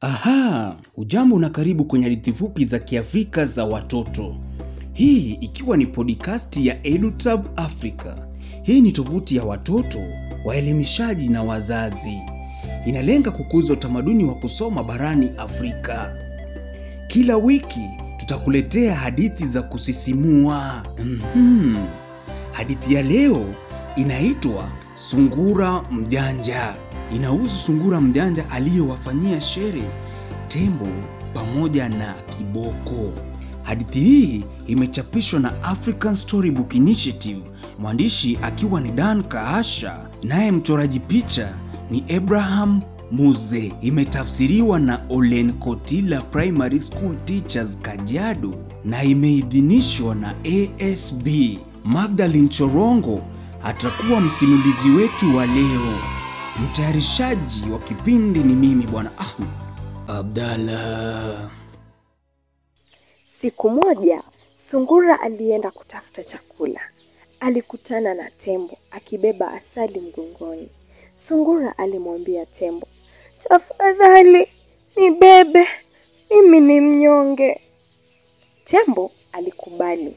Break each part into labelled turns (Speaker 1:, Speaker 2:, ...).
Speaker 1: Aha, ujambo na karibu kwenye hadithi fupi za Kiafrika za watoto. Hii ikiwa ni podcast ya EduTab Africa. Hii ni tovuti ya watoto, waelimishaji na wazazi. Inalenga kukuza utamaduni wa kusoma barani Afrika. Kila wiki tutakuletea hadithi za kusisimua. Mhm. Hadithi ya leo inaitwa Sungura Mjanja. Inahusu sungura mjanja aliyewafanyia shere tembo pamoja na kiboko. Hadithi hii imechapishwa na African Storybook Initiative, mwandishi akiwa ni Dan Kaasha, naye mchoraji picha ni Abraham Muze. Imetafsiriwa na Olen Kotila Primary School Teachers Kajiado na imeidhinishwa na ASB. Magdalene Chorongo atakuwa msimulizi wetu wa leo. Mtayarishaji wa kipindi ni mimi Bwana Ahmed Abdalla.
Speaker 2: Siku moja sungura alienda kutafuta chakula. Alikutana na tembo akibeba asali mgongoni. Sungura alimwambia tembo, tafadhali nibebe, mimi ni mnyonge. Tembo alikubali.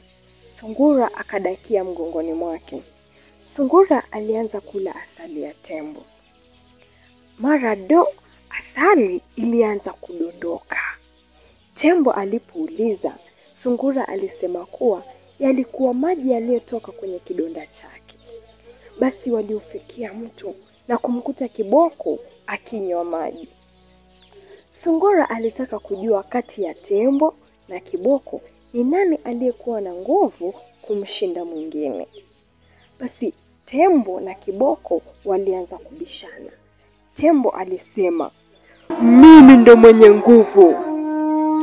Speaker 2: Sungura akadakia mgongoni mwake. Sungura alianza kula asali ya tembo. Mara do asali ilianza kudondoka. Tembo alipouliza, sungura alisema kuwa yalikuwa maji yaliyotoka kwenye kidonda chake. Basi waliufikia mto na kumkuta kiboko akinywa maji. Sungura alitaka kujua kati ya tembo na kiboko ni nani aliyekuwa na nguvu kumshinda mwingine. Basi tembo na kiboko walianza kubishana. Tembo alisema, mimi ndo mwenye nguvu.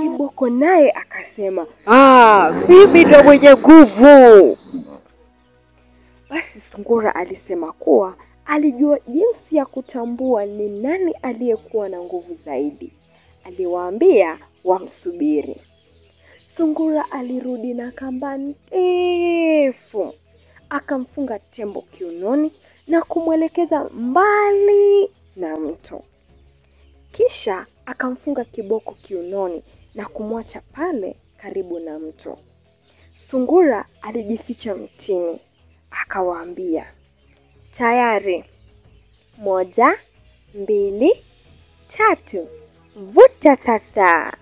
Speaker 2: Kiboko naye akasema, ah, mimi ndo mwenye nguvu. Basi sungura alisema kuwa alijua jinsi ya kutambua ni nani aliyekuwa na nguvu zaidi. Aliwaambia wamsubiri. Sungura alirudi na kamba ndefu, akamfunga tembo kiunoni na kumwelekeza mbali na mto. Kisha akamfunga kiboko kiunoni na kumwacha pale karibu na mto. Sungura alijificha mtini, akawaambia, tayari, moja, mbili, tatu, vuta sasa.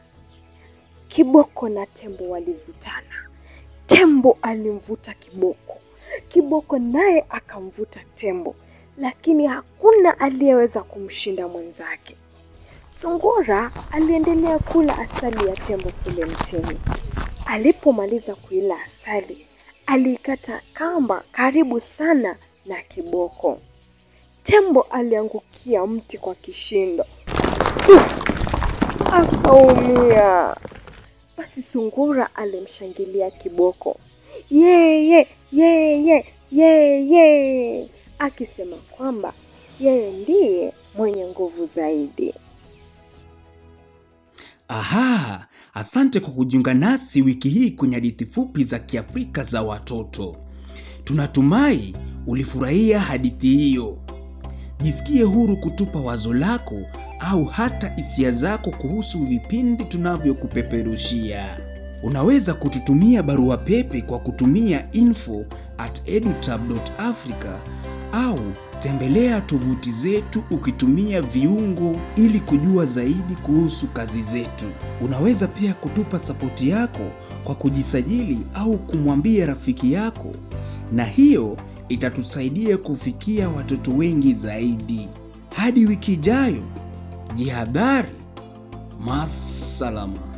Speaker 2: Kiboko na tembo walivutana. Tembo alimvuta kiboko, kiboko naye akamvuta tembo, lakini hakuna aliyeweza kumshinda mwenzake. Sungura aliendelea kula asali ya tembo kule mtini. Alipomaliza kuila asali, aliikata kamba karibu sana na kiboko. Tembo aliangukia mti kwa kishindo, akaumia. Basi sungura alimshangilia kiboko, yeye yeye yeye, akisema kwamba yeye ndiye mwenye nguvu zaidi.
Speaker 1: Aha, asante kwa kujiunga nasi wiki hii kwenye hadithi fupi za Kiafrika za watoto. Tunatumai ulifurahia hadithi hiyo. Jisikie huru kutupa wazo lako au hata hisia zako kuhusu vipindi tunavyokupeperushia. Unaweza kututumia barua pepe kwa kutumia info at edutab.africa au tembelea tovuti zetu ukitumia viungo ili kujua zaidi kuhusu kazi zetu. Unaweza pia kutupa sapoti yako kwa kujisajili au kumwambia rafiki yako, na hiyo itatusaidia kufikia watoto wengi zaidi. Hadi wiki ijayo, jihadhari. Masalama.